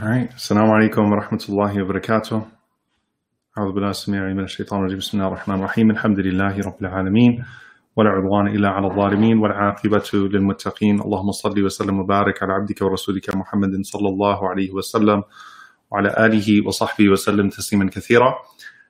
All right. Assalamu alaikum wa rahmatullahi wa barakatuh. أعوذ بالله السميع العليم من الشيطان الرجيم بسم الله الرحمن الرحيم الحمد لله رب العالمين ولا عدوان إلا على الظالمين والعاقبة للمتقين اللهم صل وسلم وبارك على عبدك ورسولك محمد صلى الله عليه وسلم وعلى آله وصحبه وسلم تسليما كثيرا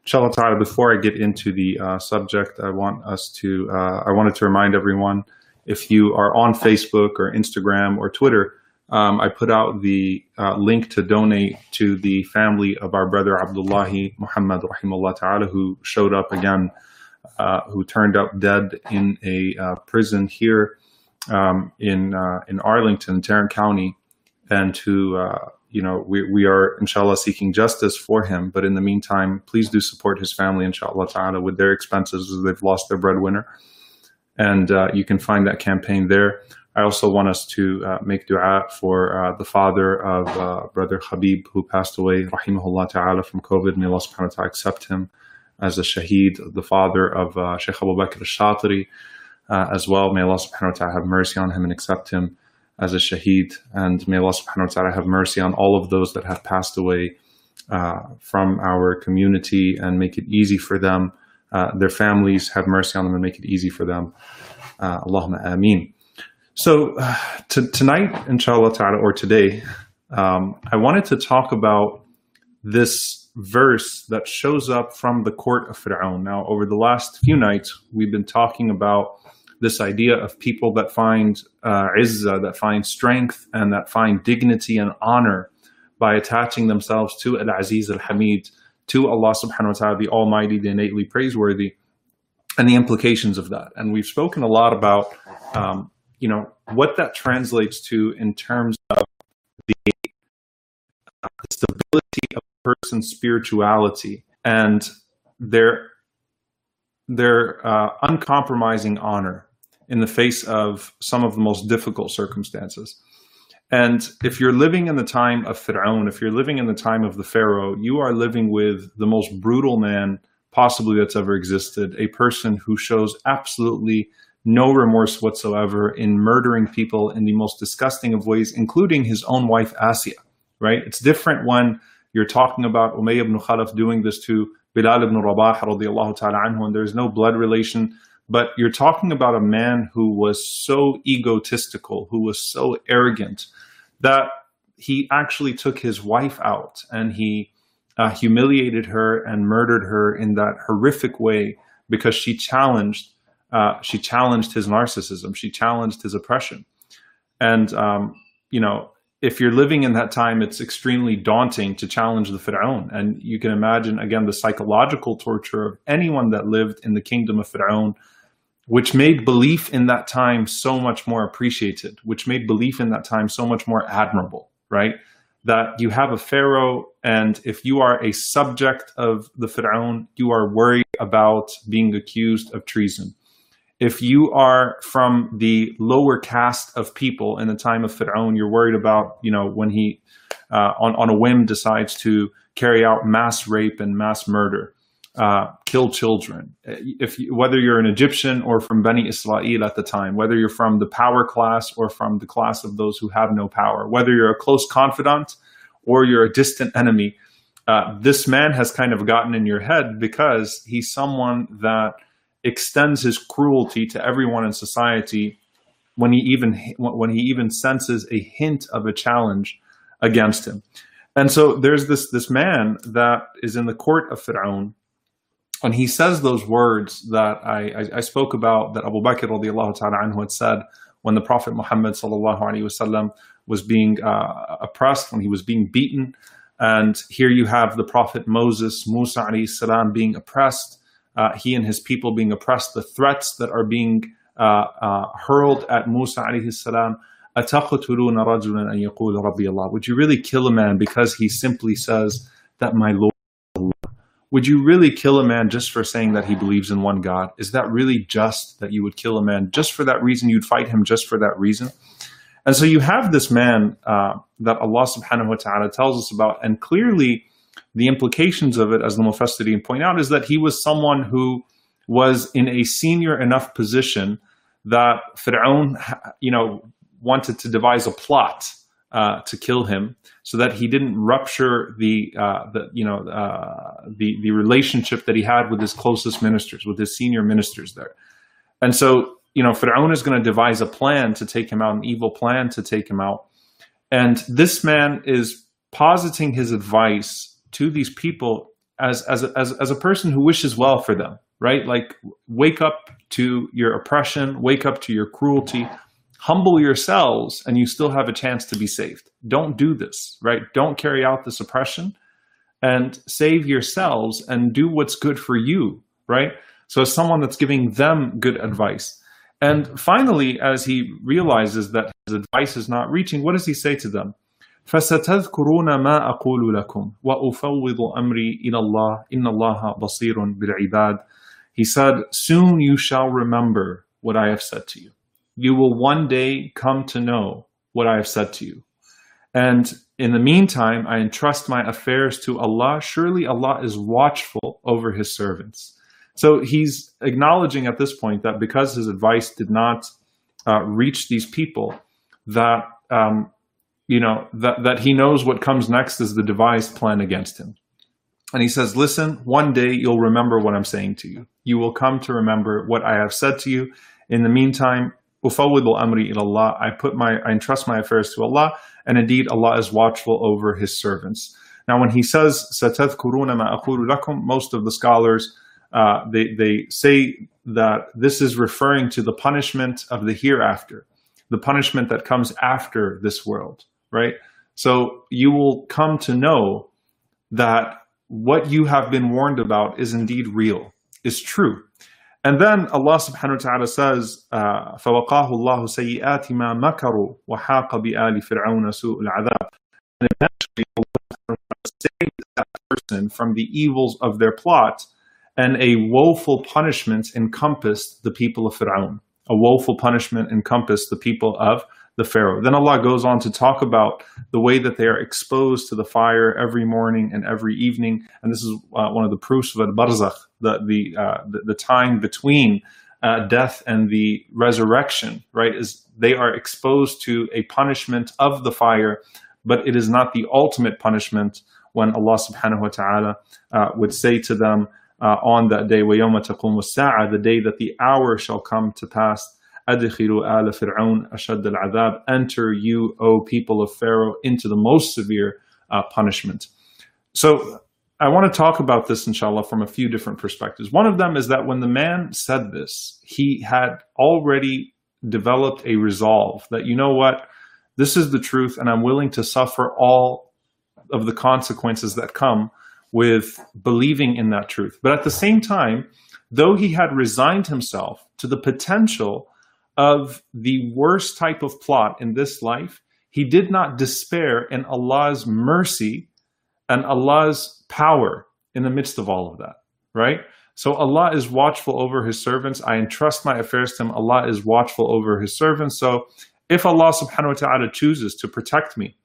Inshallah ta'ala, before I get into the uh, subject, I want us to, uh, I wanted to remind everyone, if you are on Facebook or Instagram or Twitter, um, I put out the uh, link to donate to the family of our brother Abdullahi Muhammad rahimahullah ta'ala, who showed up again, uh, who turned up dead in a uh, prison here um, in uh, in Arlington, Tarrant County, and to uh, you know we, we are inshallah seeking justice for him. But in the meantime, please do support his family, inshallah ta'ala, with their expenses as they've lost their breadwinner. And uh, you can find that campaign there. I also want us to uh, make dua for uh, the father of uh, brother Habib who passed away, rahimahullah ta'ala, from COVID. May Allah subhanahu wa ta'ala accept him as a shaheed, the father of uh, Sheikh Abu Bakr al-Shatri uh, as well. May Allah subhanahu wa ta'ala have mercy on him and accept him as a shaheed. And may Allah subhanahu wa ta'ala have mercy on all of those that have passed away uh, from our community and make it easy for them. their families have mercy on them and make it easy for them. Allahumma ameen. So uh, to, tonight, inshallah ta'ala, or today, um, I wanted to talk about this verse that shows up from the court of Fir'aun. Now, over the last few nights, we've been talking about this idea of people that find uh, izzah, that find strength, and that find dignity and honor by attaching themselves to Al-Aziz Al-Hamid, to Allah subhanahu wa ta'ala, the Almighty, the innately praiseworthy, and the implications of that. And we've spoken a lot about um, you know what that translates to in terms of the uh, stability of a person's spirituality and their their uh, uncompromising honor in the face of some of the most difficult circumstances. And if you're living in the time of Fir'aun, if you're living in the time of the Pharaoh, you are living with the most brutal man possibly that's ever existed, a person who shows absolutely no remorse whatsoever in murdering people in the most disgusting of ways, including his own wife, Asiya, right? It's different when you're talking about Umayyah ibn Khalaf doing this to Bilal ibn Rabah radiallahu ta'ala anhu, and there's no blood relation, but you're talking about a man who was so egotistical, who was so arrogant, that he actually took his wife out and he uh, humiliated her and murdered her in that horrific way because she challenged uh, she challenged his narcissism. She challenged his oppression. And, um, you know, if you're living in that time, it's extremely daunting to challenge the Fir'aun. And you can imagine, again, the psychological torture of anyone that lived in the kingdom of Fir'aun, which made belief in that time so much more appreciated, which made belief in that time so much more admirable, right? That you have a Pharaoh, and if you are a subject of the Fir'aun, you are worried about being accused of treason if you are from the lower caste of people in the time of Fir'aun, you're worried about, you know, when he, uh, on, on a whim, decides to carry out mass rape and mass murder, uh, kill children. If you, whether you're an Egyptian or from Bani Israel at the time, whether you're from the power class or from the class of those who have no power, whether you're a close confidant or you're a distant enemy, uh, this man has kind of gotten in your head because he's someone that extends his cruelty to everyone in society when he even when he even senses a hint of a challenge against him. And so there's this this man that is in the court of Fir'aun, and he says those words that I, I, I spoke about that Abu Bakr radiallahu ta'ala anhu had said when the Prophet Muhammad sallallahu alaihi wasallam was being uh, oppressed, when he was being beaten. And here you have the Prophet Moses, Musa alayhi salam, being oppressed uh, he and his people being oppressed, the threats that are being uh, uh, hurled at Musa alayhi salam. Would you really kill a man because he simply says that my Lord? Would you really kill a man just for saying that he believes in one God? Is that really just that you would kill a man just for that reason? You'd fight him just for that reason? And so you have this man uh, that Allah subhanahu wa ta'ala tells us about, and clearly the implications of it, as the Mufassirin point out, is that he was someone who was in a senior enough position that Fir'aun, you know, wanted to devise a plot uh, to kill him, so that he didn't rupture the uh, the you know uh, the the relationship that he had with his closest ministers, with his senior ministers there. And so you know, Fir'aun is going to devise a plan to take him out, an evil plan to take him out. And this man is positing his advice to these people as as as, as a person who wishes well for them, right? Like wake up to your oppression, wake up to your cruelty, humble yourselves, and you still have a chance to be saved. Don't do this, right? Don't carry out this oppression and save yourselves and do what's good for you, right? So as someone that's giving them good advice. And finally, as he realizes that his advice is not reaching, what does he say to them? فستذكرون ما أقول لكم وأفوض أمري إلى الله إن الله بصير بالعباد He said, Soon you shall remember what I have said to you. You will one day come to know what I have said to you. And in the meantime, I entrust my affairs to Allah. Surely Allah is watchful over his servants. So he's acknowledging at this point that because his advice did not uh, reach these people, that um, you know, that, that he knows what comes next is the devised plan against him. And he says, Listen, one day you'll remember what I'm saying to you. You will come to remember what I have said to you. In the meantime, amri ilallah. I put my I entrust my affairs to Allah, and indeed Allah is watchful over his servants. Now when he says satadhkuruna ma lakum, most of the scholars uh, they they say that this is referring to the punishment of the hereafter, the punishment that comes after this world right? So you will come to know that what you have been warned about is indeed real, is true. And then Allah subhanahu wa ta'ala says, uh, فَوَقَاهُ اللَّهُ سَيِّئَاتِ مَا مَكَرُوا وَحَاقَ بِآلِ فِرْعَوْنَ سُوءُ الْعَذَابِ And eventually Allah saved that person from the evils of their plot and a woeful punishment encompassed the people of Fir'aun. A woeful punishment encompassed the people of the Pharaoh. Then Allah goes on to talk about the way that they are exposed to the fire every morning and every evening. And this is uh, one of the proofs of al-barzakh, the, the, uh, the, the, time between uh, death and the resurrection, right? Is they are exposed to a punishment of the fire, but it is not the ultimate punishment when Allah subhanahu wa ta'ala uh, would say to them uh, on that day, وَيَوْمَ تَقُومُ السَّاعَةِ the day that the hour shall come to pass, Ala fir'aun ashad al-'adab. Enter you, O people of Pharaoh, into the most severe uh, punishment. So I want to talk about this, inshallah, from a few different perspectives. One of them is that when the man said this, he had already developed a resolve that, you know what, this is the truth, and I'm willing to suffer all of the consequences that come with believing in that truth. But at the same time, though he had resigned himself to the potential of the worst type of plot in this life, he did not despair in Allah's mercy and Allah's power in the midst of all of that, right? So Allah is watchful over his servants. I entrust my affairs to him. Allah is watchful over his servants. So if Allah subhanahu wa ta'ala chooses to protect me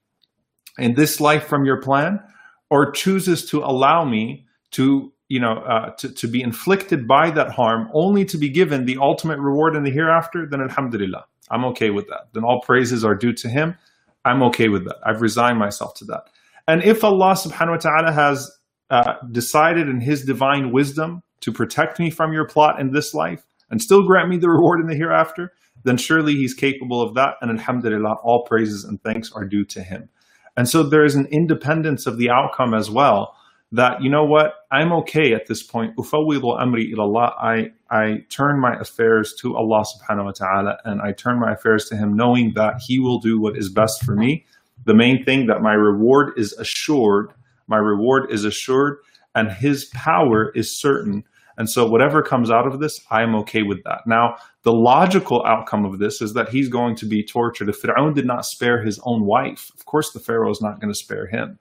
in this life from your plan, or chooses to allow me to you know, uh, to, to be inflicted by that harm only to be given the ultimate reward in the hereafter, then alhamdulillah, I'm okay with that. Then all praises are due to him. I'm okay with that. I've resigned myself to that. And if Allah subhanahu wa ta'ala has uh, decided in his divine wisdom to protect me from your plot in this life and still grant me the reward in the hereafter, then surely he's capable of that. And alhamdulillah, all praises and thanks are due to him. And so there is an independence of the outcome as well that you know what? I'm okay at this point. amri ilallah i i turn my affairs to allah subhanahu wa ta'ala and i turn my affairs to him knowing that he will do what is best for me. The main thing that my reward is assured. My reward is assured and his power is certain. And so whatever comes out of this i am okay with that. Now the logical outcome of this is that he's going to be tortured. If Fir'aun did not spare his own wife of course the pharaoh is not going to spare him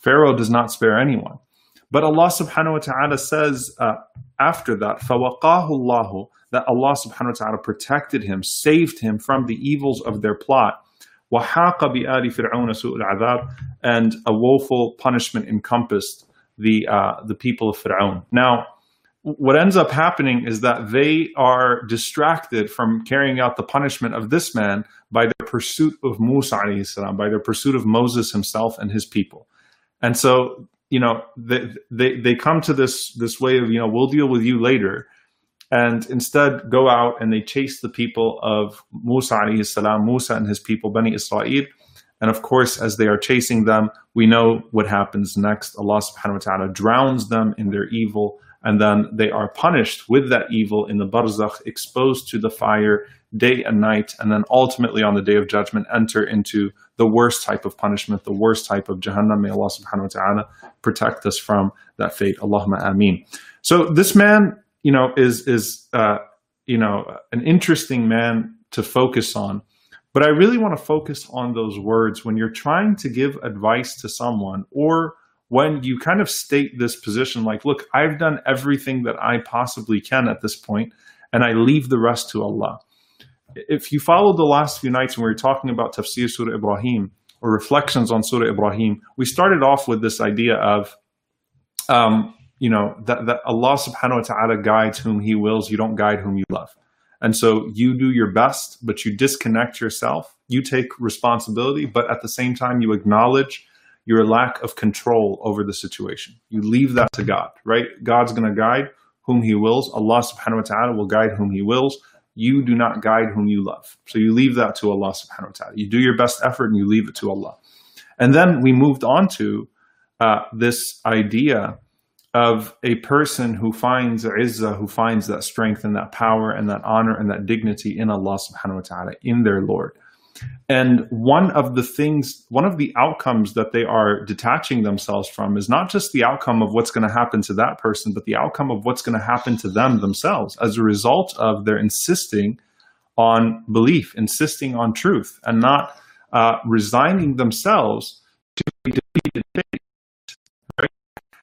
Pharaoh does not spare anyone. But Allah subhanahu wa ta'ala says uh, after that, فَوَقَاهُ اللَّهُ that Allah subhanahu wa ta'ala protected him, saved him from the evils of their plot. وَحَاقَ بِآلِ فِرْعَوْنَ سُوءُ الْعَذَابِ And a woeful punishment encompassed the, uh, the people of Fir'aun. Now, what ends up happening is that they are distracted from carrying out the punishment of this man by their pursuit of Musa salam, by their pursuit of Moses himself and his people. And so, you know, they, they, they come to this, this way of, you know, we'll deal with you later. And instead go out and they chase the people of Musa alayhi salam, Musa and his people, Bani Israel. And of course, as they are chasing them, we know what happens next. Allah subhanahu wa ta'ala drowns them in their evil and then they are punished with that evil in the barzakh, exposed to the fire day and night, and then ultimately on the day of judgment enter into the worst type of punishment, the worst type of Jahannam. May Allah subhanahu wa ta'ala protect us from that fate. Allahumma ameen. So this man, you know, is is uh, you know an interesting man to focus on. But I really want to focus on those words when you're trying to give advice to someone or when you kind of state this position like, look, I've done everything that I possibly can at this point, and I leave the rest to Allah. If you followed the last few nights when we were talking about Tafsir Surah Ibrahim or reflections on Surah Ibrahim, we started off with this idea of, um, you know, that, that Allah subhanahu wa ta'ala guides whom He wills, you don't guide whom you love. And so you do your best, but you disconnect yourself. You take responsibility, but at the same time, you acknowledge your lack of control over the situation. You leave that to God, right? God's going to guide whom He wills. Allah subhanahu wa ta'ala will guide whom He wills. You do not guide whom you love. So you leave that to Allah subhanahu wa ta'ala. You do your best effort and you leave it to Allah. And then we moved on to uh, this idea of a person who finds izzah, who finds that strength and that power and that honor and that dignity in Allah subhanahu wa ta'ala, in their Lord. And one of the things, one of the outcomes that they are detaching themselves from is not just the outcome of what's going to happen to that person, but the outcome of what's going to happen to them themselves as a result of their insisting on belief, insisting on truth, and not uh, resigning themselves to be defeated?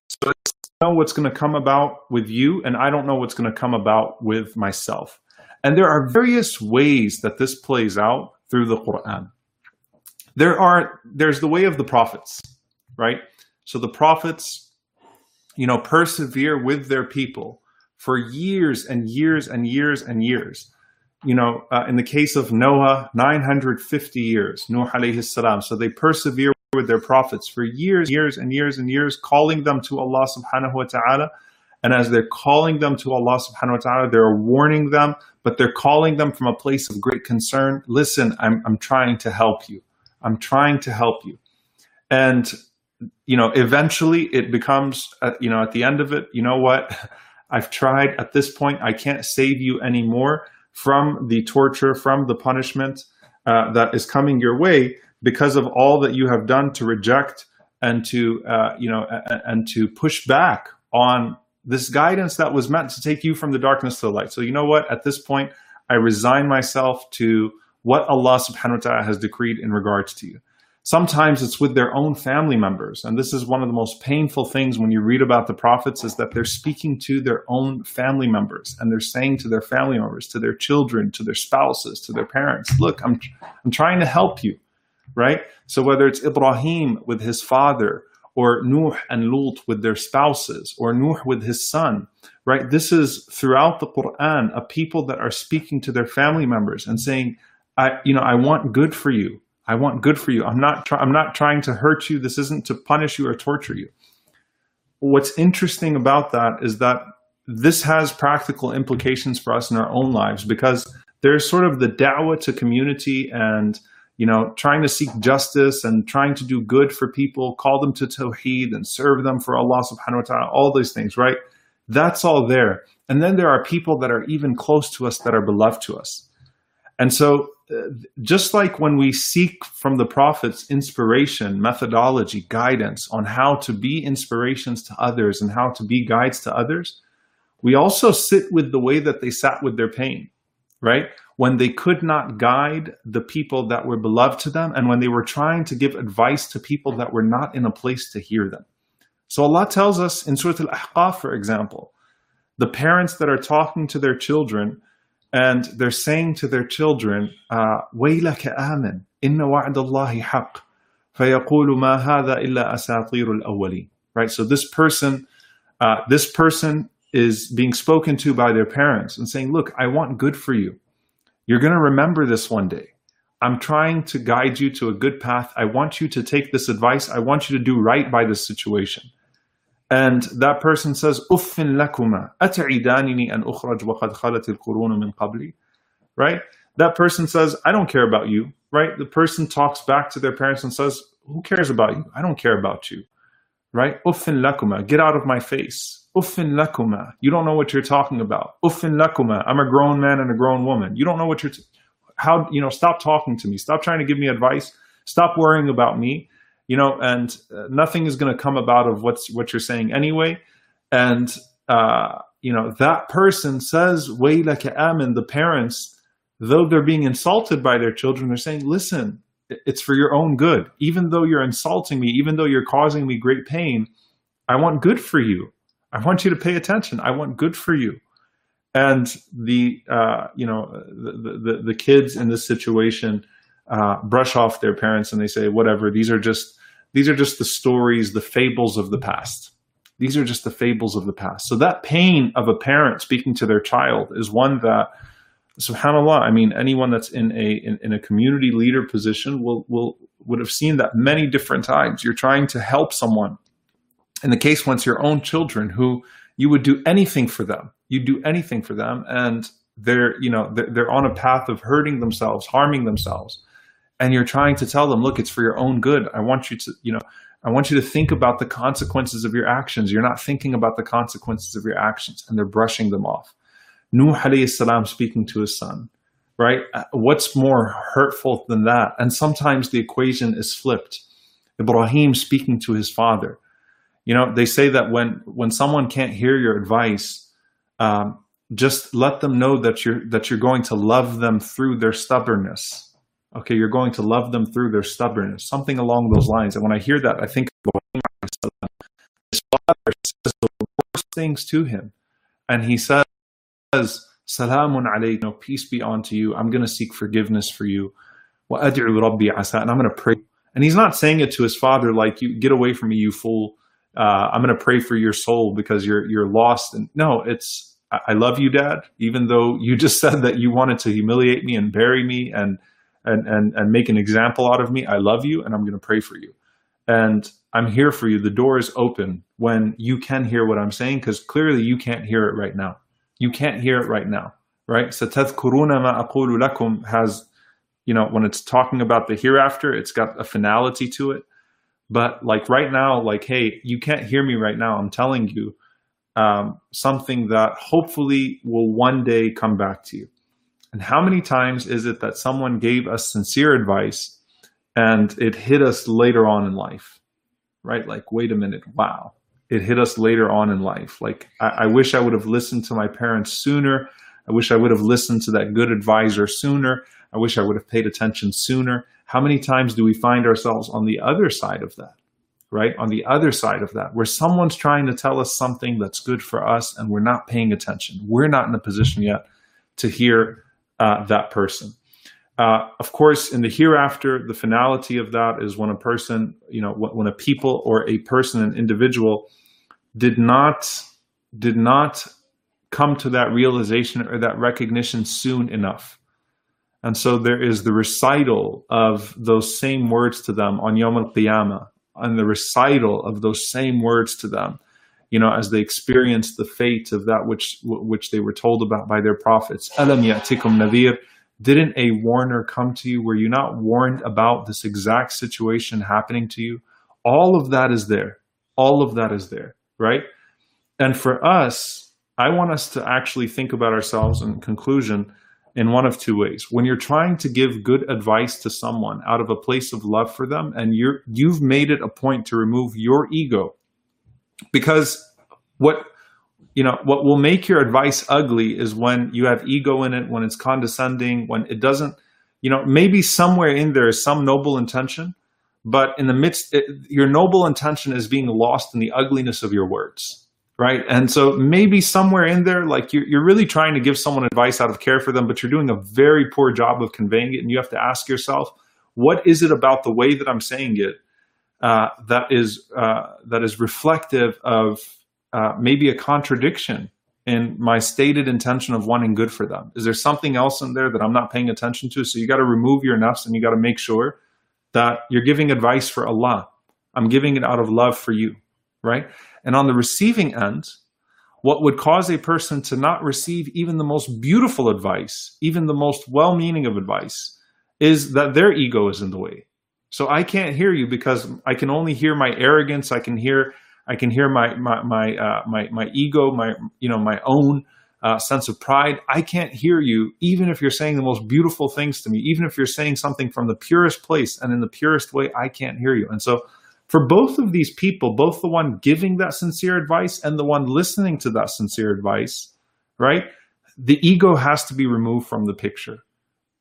So I know what's going to come about with you, and I don't know what's going to come about with myself. And there are various ways that this plays out through the Quran. There are there's the way of the prophets, right? So the prophets, you know, persevere with their people for years and years and years and years. You know, uh, in the case of Noah, 950 years, Nuh alayhi salam. So they persevere with their prophets for years, years and years and years, calling them to Allah subhanahu wa ta'ala and as they're calling them to Allah subhanahu wa ta'ala, they're warning them, but they're calling them from a place of great concern. Listen, I'm, I'm trying to help you. I'm trying to help you. And, you know, eventually it becomes, uh, you know, at the end of it, you know what? I've tried at this point. I can't save you anymore from the torture, from the punishment uh, that is coming your way because of all that you have done to reject and to, uh, you know, and to push back on this guidance that was meant to take you from the darkness to the light. So you know what? At this point, I resign myself to what Allah subhanahu wa ta'ala has decreed in regards to you. Sometimes it's with their own family members. And this is one of the most painful things when you read about the prophets is that they're speaking to their own family members and they're saying to their family members, to their children, to their spouses, to their parents, look, I'm, I'm trying to help you, right? So whether it's Ibrahim with his father or Nuh and Lut with their spouses, or Nuh with his son, right? This is throughout the Quran, a people that are speaking to their family members and saying, I, you know, I want good for you. I want good for you. I'm not, try- I'm not trying to hurt you. This isn't to punish you or torture you. What's interesting about that is that this has practical implications for us in our own lives because there's sort of the da'wah to community and you know, trying to seek justice and trying to do good for people, call them to Tawheed and serve them for Allah subhanahu wa ta'ala, all these things, right? That's all there. And then there are people that are even close to us that are beloved to us. And so, uh, just like when we seek from the prophets inspiration, methodology, guidance on how to be inspirations to others and how to be guides to others, we also sit with the way that they sat with their pain, right? when they could not guide the people that were beloved to them and when they were trying to give advice to people that were not in a place to hear them. So Allah tells us in Surah Al-Ahqaf, for example, the parents that are talking to their children and they're saying to their children, وَيْلَكَ آمِنْ إِنَّ وَعْدَ اللَّهِ حَقٌّ فَيَقُولُ مَا هَذَا إِلَّا أَسَاطِيرُ الْأَوَّلِينَ Right, so this person, uh, this person is being spoken to by their parents and saying, Look, I want good for you. You're going to remember this one day. I'm trying to guide you to a good path. I want you to take this advice. I want you to do right by this situation. And that person says, Uffin lakuma, at'idanini an ukhraj wa qad khalat al min qabli. Right? That person says, I don't care about you. Right? The person talks back to their parents and says, Who cares about you? I don't care about you. Right? Uffin lakuma, get out of my face. Uffin lakuma, you don't know what you're talking about. Uffin lakuma, I'm a grown man and a grown woman. You don't know what you're, t- how, you know, stop talking to me. Stop trying to give me advice. Stop worrying about me you know, and uh, nothing is going to come about of what's what you're saying anyway. And uh, you know, that person says, "Waylaka amin." The parents, though they're being insulted by their children, they're saying, "Listen, it's for your own good. Even though you're insulting me, even though you're causing me great pain, I want good for you. I want you to pay attention. I want good for you." And the uh, you know the, the the kids in this situation uh, brush off their parents and they say, "Whatever. These are just." These are just the stories, the fables of the past. These are just the fables of the past. So that pain of a parent speaking to their child is one that, subhanallah, I mean, anyone that's in a in, in a community leader position will will would have seen that many different times. You're trying to help someone. In the case once your own children who you would do anything for them. You do anything for them and they're, you know, they're, they're on a path of hurting themselves, harming themselves and you're trying to tell them, look, it's for your own good. I want you to, you know, I want you to think about the consequences of your actions. You're not thinking about the consequences of your actions, and they're brushing them off. Nuh alayhi salam speaking to his son, right? Uh, what's more hurtful than that? And sometimes the equation is flipped. Ibrahim speaking to his father. You know, they say that when when someone can't hear your advice, um, just let them know that you're that you're going to love them through their stubbornness Okay, you're going to love them through their stubbornness, something along those lines. And when I hear that, I think his father says the worst things to him. And he says, says, Salamun alaykum, no, peace be unto you. I'm going to seek forgiveness for you. Wa ad'u rabbi and I'm going to pray. And he's not saying it to his father like, you get away from me, you fool. Uh, I'm going to pray for your soul because you're you're lost. And no, it's I, I love you, Dad. Even though you just said that you wanted to humiliate me and bury me and and and and make an example out of me, I love you, and I'm going to pray for you. And I'm here for you. The door is open when you can hear what I'm saying because clearly you can't hear it right now You can't hear it right now, right? So تَذْكُرُونَ مَا أَقُولُ لَكُمْ has, you know, when it's talking about the hereafter, it's got a finality to it. But like right now, like, hey, you can't hear me right now. I'm telling you um, something that hopefully will one day come back to you. And how many times is it that someone gave us sincere advice and it hit us later on in life? Right? Like, wait a minute, wow. it hit us later on in life. Like, I, I wish I would have listened to my parents sooner. I wish I would have listened to that good advisor sooner. I wish I would have paid attention sooner. How many times do we find ourselves on the other side of that? Right? On the other side of that, where someone's trying to tell us something that's good for us and we're not paying attention. We're not in a position yet to hear uh, that person. Uh, of course, in the hereafter, the finality of that is when a person, you know, when a people or a person, an individual, did not did not come to that realization or that recognition soon enough. And so there is the recital of those same words to them on Yom Al Qiyamah, and the recital of those same words to them you know, as they experience the fate of that which which they were told about by their prophets. Ya'tikum. Didn't a warner come to you? Were you not warned about this exact situation happening to you? All of that is there. All of that is there, right? And for us, I want us to actually think about ourselves in conclusion in one of two ways. When you're trying to give good advice to someone out of a place of love for them and you're you've made it a point to remove your ego because what you know what will make your advice ugly is when you have ego in it when it's condescending when it doesn't you know maybe somewhere in there is some noble intention but in the midst it, your noble intention is being lost in the ugliness of your words right? And so maybe somewhere in there like you're, you're really trying to give someone advice out of care for them but you're doing a very poor job of conveying it and you have to ask yourself what is it about the way that i'm saying it uh, that is uh, that is reflective of uh, maybe a contradiction in my stated intention of wanting good for them? Is there something else in there that I'm not paying attention to? So you got to remove your nafs and you got to make sure that you're giving advice for Allah. I'm giving it out of love for you, right? And on the receiving end, what would cause a person to not receive even the most beautiful advice, even the most well meaning of advice, is that their ego is in the way. So I can't hear you because I can only hear my arrogance. I can hear I can hear my my my uh, my my ego, my you know my own uh, sense of pride. I can't hear you, even if you're saying the most beautiful things to me, even if you're saying something from the purest place and in the purest way. I can't hear you. And so, for both of these people, both the one giving that sincere advice and the one listening to that sincere advice, right? The ego has to be removed from the picture,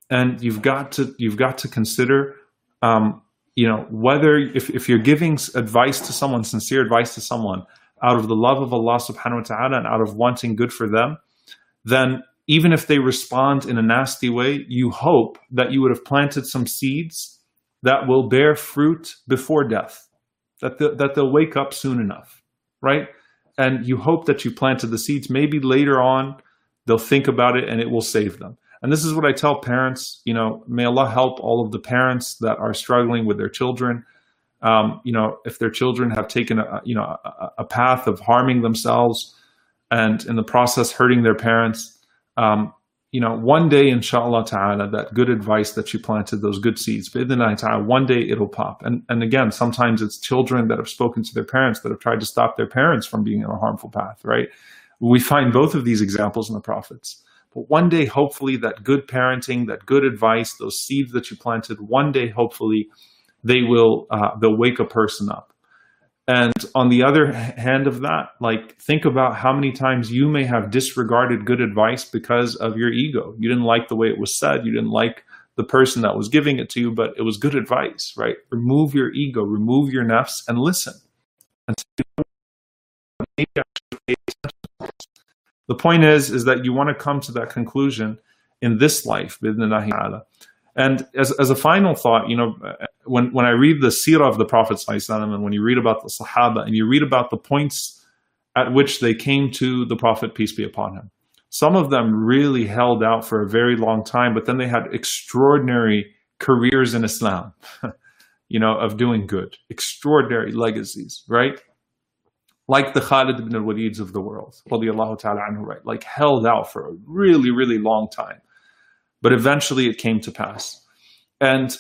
and you've got to you've got to consider um, you know, whether if, if you're giving advice to someone, sincere advice to someone out of the love of Allah subhanahu wa ta'ala and out of wanting good for them, then even if they respond in a nasty way, you hope that you would have planted some seeds that will bear fruit before death, that, the, that they'll wake up soon enough, right? And you hope that you planted the seeds. Maybe later on, they'll think about it and it will save them. And this is what I tell parents, you know, may Allah help all of the parents that are struggling with their children. Um, you know, if their children have taken a, you know, a, a, path of harming themselves and in the process hurting their parents, um, you know, one day, inshallah ta'ala, that good advice that you planted, those good seeds, ta'ala, one day it'll pop. And, and again, sometimes it's children that have spoken to their parents that have tried to stop their parents from being on a harmful path, right? We find both of these examples in the prophets. But one day, hopefully, that good parenting, that good advice, those seeds that you planted, one day, hopefully, they will uh, they'll wake a person up. And on the other hand of that, like think about how many times you may have disregarded good advice because of your ego. You didn't like the way it was said. You didn't like the person that was giving it to you, but it was good advice, right? Remove your ego, remove your nafs, and listen. And maybe I the point is, is that you want to come to that conclusion in this life, and as, as a final thought, you know, when, when I read the seerah of the Prophet and when you read about the Sahaba and you read about the points at which they came to the Prophet, peace be upon him, some of them really held out for a very long time, but then they had extraordinary careers in Islam, you know, of doing good, extraordinary legacies, right? Like the Khalid ibn al-Walids of the world, ta'ala anhu, right? Like held out for a really, really long time. But eventually it came to pass. And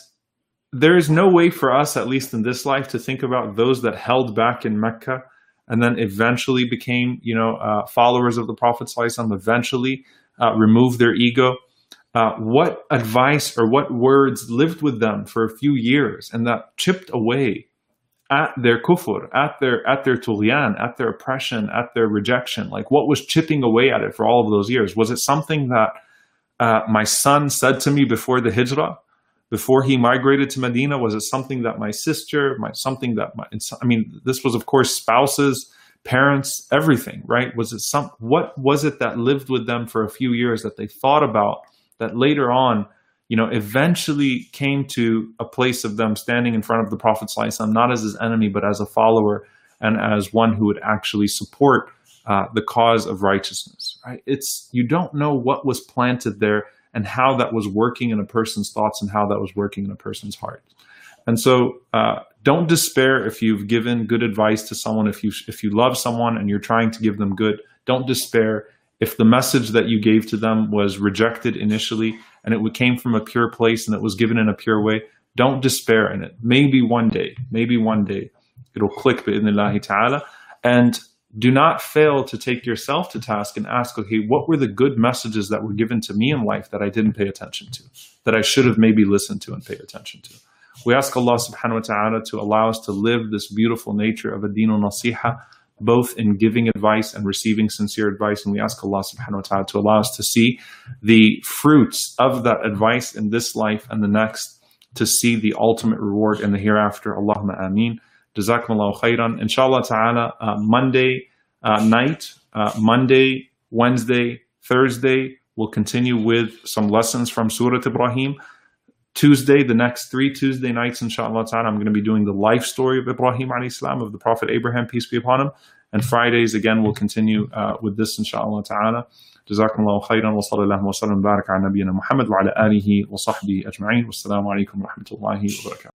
there is no way for us, at least in this life, to think about those that held back in Mecca and then eventually became, you know, uh, followers of the Prophet eventually uh, removed their ego. Uh, what advice or what words lived with them for a few years and that chipped away at their kufr, at their at their tughyan, at their oppression, at their rejection? Like what was chipping away at it for all of those years? Was it something that uh, my son said to me before the hijrah, before he migrated to Medina? Was it something that my sister, my something that my I mean, this was of course spouses, parents, everything, right? Was it some what was it that lived with them for a few years that they thought about that later on you know, eventually came to a place of them standing in front of the Prophet ﷺ, not as his enemy, but as a follower and as one who would actually support uh, the cause of righteousness. Right? It's you don't know what was planted there and how that was working in a person's thoughts and how that was working in a person's heart. And so, uh, don't despair if you've given good advice to someone. If you if you love someone and you're trying to give them good, don't despair if the message that you gave to them was rejected initially and it came from a pure place and it was given in a pure way, don't despair in it. Maybe one day, maybe one day it'll click bi'idhnillahi ta'ala. And do not fail to take yourself to task and ask, okay, what were the good messages that were given to me in life that I didn't pay attention to, that I should have maybe listened to and paid attention to? We ask Allah subhanahu wa ta'ala to allow us to live this beautiful nature of a deen nasiha both in giving advice and receiving sincere advice. And we ask Allah subhanahu wa ta'ala to allow us to see the fruits of that advice in this life and the next, to see the ultimate reward in the hereafter. Allahumma ameen. Jazakumullahu khairan. Inshallah ta'ala, uh, Monday uh, night, uh, Monday, Wednesday, Thursday, we'll continue with some lessons from Surah Ibrahim. Tuesday, the next three Tuesday nights, inshallah ta'ala, I'm going to be doing the life story of Ibrahim alayhi salam, of the Prophet Abraham, peace be upon him. And Fridays, again, we'll continue uh, with this, inshallah ta'ala. جزاكم الله خيرا وصلى الله وسلم وبارك على نبينا محمد وعلى آله وصحبه أجمعين والسلام عليكم ورحمة الله وبركاته